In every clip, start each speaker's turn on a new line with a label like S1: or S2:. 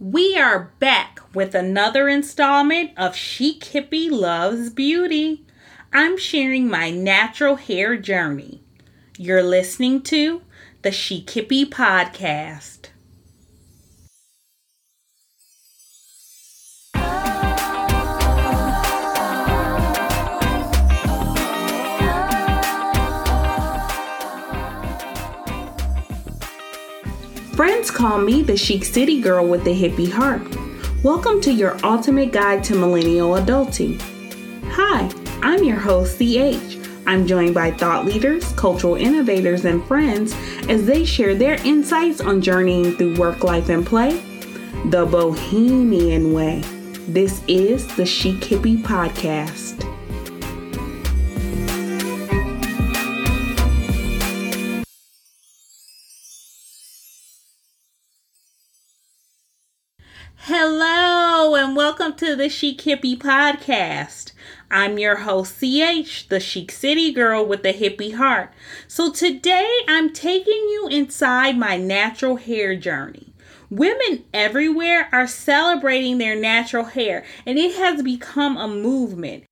S1: We are back with another installment of Chic Hippie Loves Beauty. I'm sharing my natural hair journey. You're listening to the Chic Hippie Podcast. Call me the chic city girl with the hippie heart. Welcome to your ultimate guide to millennial adulting. Hi, I'm your host, CH. I'm joined by thought leaders, cultural innovators, and friends as they share their insights on journeying through work, life, and play the bohemian way. This is the Chic Hippie Podcast. To the Chic Hippie Podcast. I'm your host, CH, the Chic City Girl with the hippie heart. So today I'm taking you inside my natural hair journey. Women everywhere are celebrating their natural hair, and it has become a movement.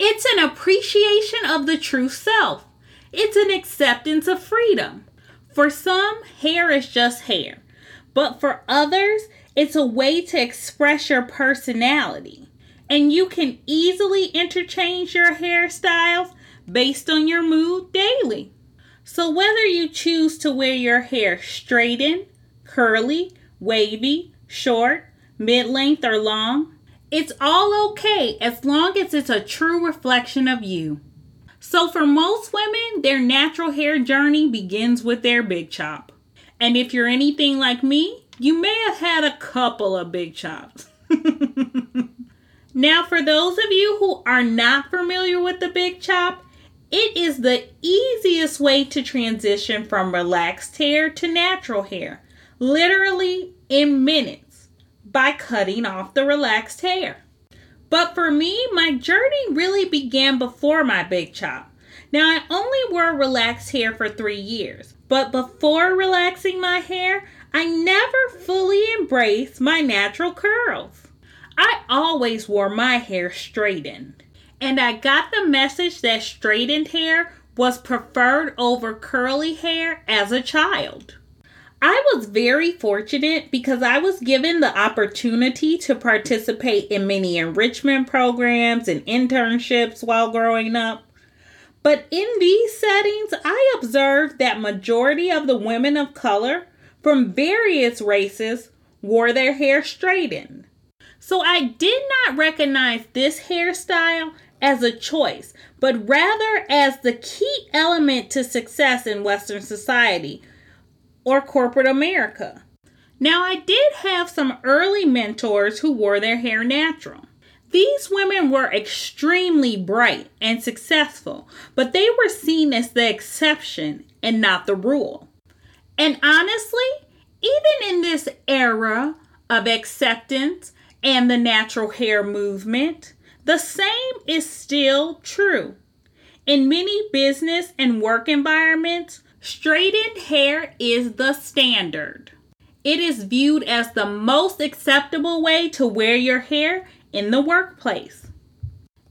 S1: It's an appreciation of the true self, it's an acceptance of freedom. For some, hair is just hair, but for others, it's a way to express your personality. And you can easily interchange your hairstyles based on your mood daily. So, whether you choose to wear your hair straightened, curly, wavy, short, mid length, or long, it's all okay as long as it's a true reflection of you. So, for most women, their natural hair journey begins with their big chop. And if you're anything like me, you may have had a couple of big chops. now, for those of you who are not familiar with the big chop, it is the easiest way to transition from relaxed hair to natural hair, literally in minutes, by cutting off the relaxed hair. But for me, my journey really began before my big chop. Now, I only wore relaxed hair for three years, but before relaxing my hair, I never fully embraced my natural curls. I always wore my hair straightened, and I got the message that straightened hair was preferred over curly hair as a child. I was very fortunate because I was given the opportunity to participate in many enrichment programs and internships while growing up. But in these settings, I observed that majority of the women of color from various races wore their hair straightened. So I did not recognize this hairstyle as a choice, but rather as the key element to success in Western society or corporate America. Now, I did have some early mentors who wore their hair natural. These women were extremely bright and successful, but they were seen as the exception and not the rule. And honestly, even in this era of acceptance and the natural hair movement, the same is still true. In many business and work environments, straightened hair is the standard. It is viewed as the most acceptable way to wear your hair in the workplace.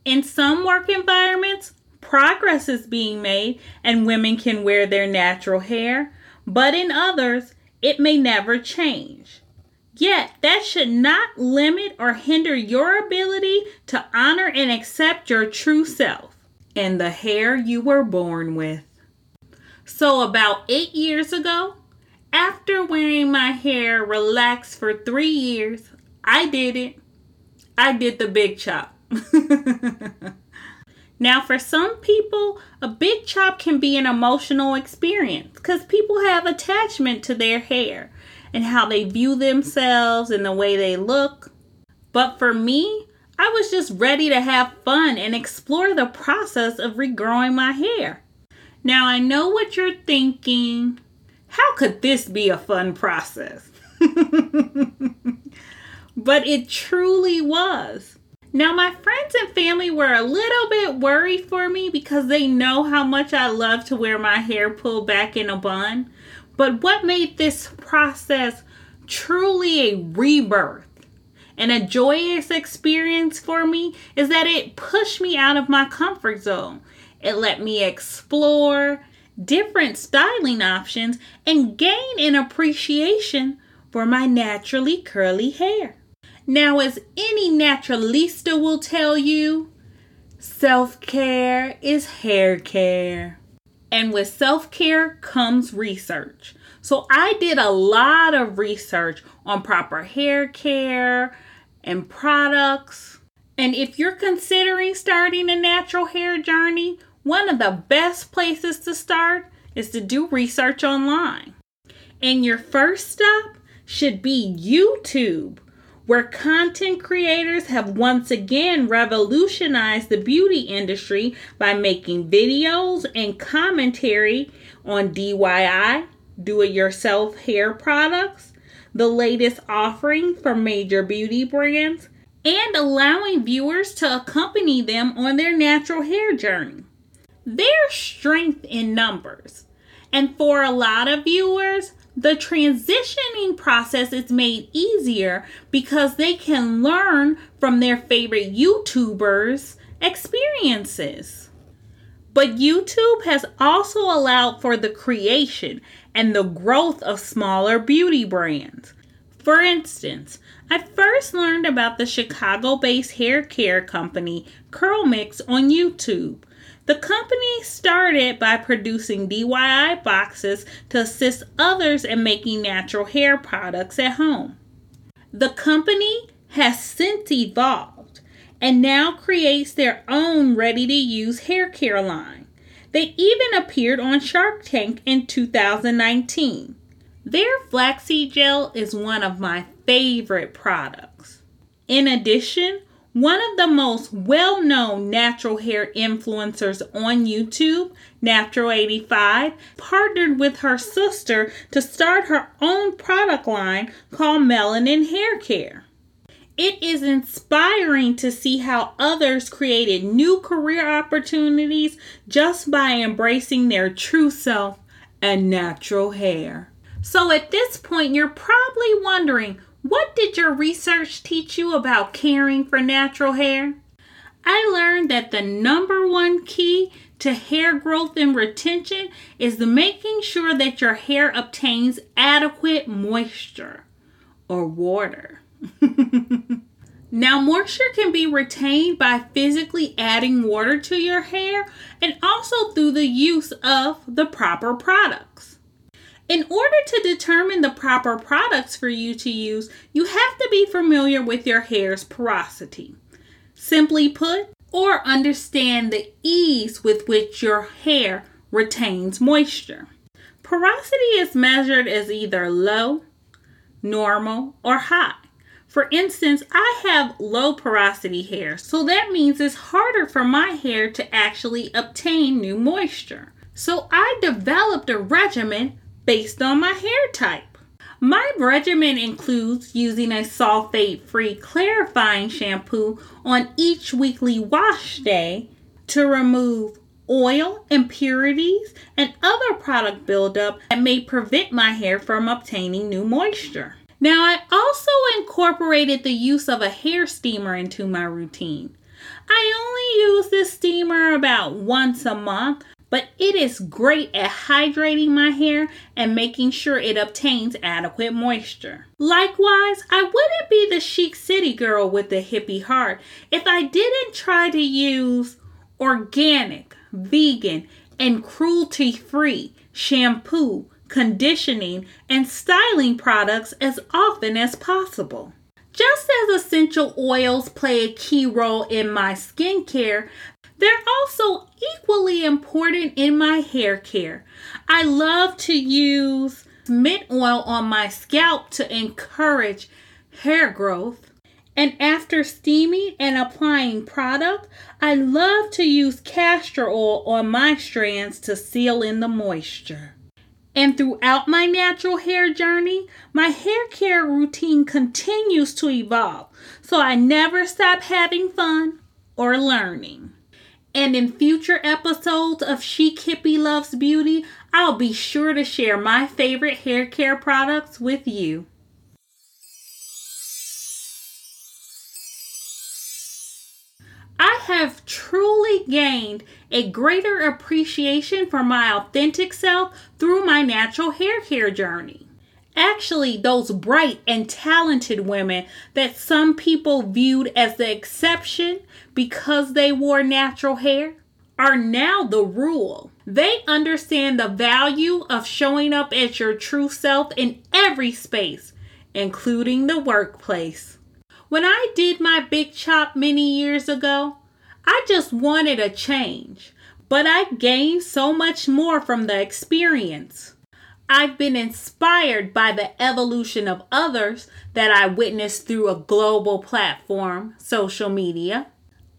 S1: In some work environments, progress is being made and women can wear their natural hair, but in others, it may never change. Yet, that should not limit or hinder your ability to honor and accept your true self and the hair you were born with. So, about eight years ago, after wearing my hair relaxed for three years, I did it. I did the big chop. Now, for some people, a big chop can be an emotional experience because people have attachment to their hair and how they view themselves and the way they look. But for me, I was just ready to have fun and explore the process of regrowing my hair. Now, I know what you're thinking. How could this be a fun process? but it truly was. Now, my friends and family were a little bit worried for me because they know how much I love to wear my hair pulled back in a bun. But what made this process truly a rebirth and a joyous experience for me is that it pushed me out of my comfort zone. It let me explore different styling options and gain an appreciation for my naturally curly hair. Now, as any naturalista will tell you, self care is hair care. And with self care comes research. So I did a lot of research on proper hair care and products. And if you're considering starting a natural hair journey, one of the best places to start is to do research online. And your first stop should be YouTube, where content creators have once again revolutionized the beauty industry by making videos and commentary on DIY, do it yourself hair products, the latest offering from major beauty brands, and allowing viewers to accompany them on their natural hair journey. Their strength in numbers. And for a lot of viewers, the transitioning process is made easier because they can learn from their favorite YouTubers' experiences. But YouTube has also allowed for the creation and the growth of smaller beauty brands. For instance, I first learned about the Chicago based hair care company Curlmix on YouTube. The company started by producing DIY boxes to assist others in making natural hair products at home. The company has since evolved and now creates their own ready to use hair care line. They even appeared on Shark Tank in 2019. Their flaxseed gel is one of my favorite products. In addition, one of the most well known natural hair influencers on YouTube, Natural85, partnered with her sister to start her own product line called Melanin Hair Care. It is inspiring to see how others created new career opportunities just by embracing their true self and natural hair. So, at this point, you're probably wondering what did your research teach you about caring for natural hair? I learned that the number one key to hair growth and retention is the making sure that your hair obtains adequate moisture or water. now, moisture can be retained by physically adding water to your hair and also through the use of the proper products. In order to determine the proper products for you to use, you have to be familiar with your hair's porosity. Simply put, or understand the ease with which your hair retains moisture. Porosity is measured as either low, normal, or high. For instance, I have low porosity hair, so that means it's harder for my hair to actually obtain new moisture. So I developed a regimen based on my hair type. My regimen includes using a sulfate free clarifying shampoo on each weekly wash day to remove oil, impurities, and other product buildup that may prevent my hair from obtaining new moisture. Now, I also incorporated the use of a hair steamer into my routine. I only use this steamer about once a month, but it is great at hydrating my hair and making sure it obtains adequate moisture. Likewise, I wouldn't be the chic city girl with the hippie heart if I didn't try to use organic, vegan, and cruelty free shampoo, conditioning, and styling products as often as possible. Just as essential oils play a key role in my skincare, they're also equally important in my hair care. I love to use mint oil on my scalp to encourage hair growth. And after steaming and applying product, I love to use castor oil on my strands to seal in the moisture. And throughout my natural hair journey, my hair care routine continues to evolve, so I never stop having fun or learning. And in future episodes of Chic Hippie Loves Beauty, I'll be sure to share my favorite hair care products with you. I have truly gained a greater appreciation for my authentic self through my natural hair care journey. Actually, those bright and talented women that some people viewed as the exception because they wore natural hair are now the rule. They understand the value of showing up as your true self in every space, including the workplace. When I did my big chop many years ago, I just wanted a change, but I gained so much more from the experience. I've been inspired by the evolution of others that I witnessed through a global platform, social media.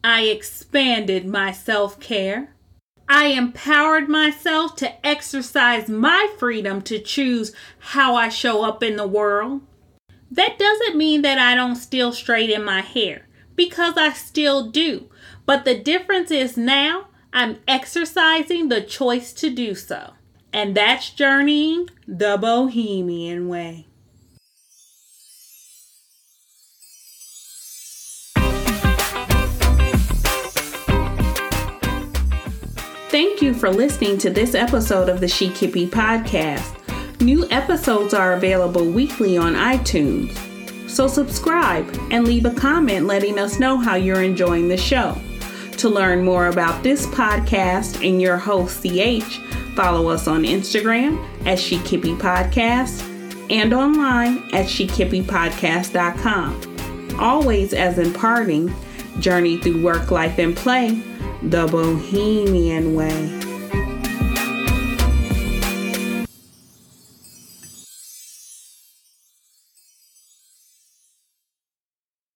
S1: I expanded my self care. I empowered myself to exercise my freedom to choose how I show up in the world. That doesn't mean that I don't still straighten my hair, because I still do. But the difference is now I'm exercising the choice to do so. And that's journeying the bohemian way. Thank you for listening to this episode of the Chic Hippie podcast. New episodes are available weekly on iTunes. So subscribe and leave a comment letting us know how you're enjoying the show. To learn more about this podcast and your host, CH, follow us on Instagram at Chic Hippie Podcast and online at ChicHippiePodcast.com. Always as imparting, journey through work, life, and play the Bohemian way.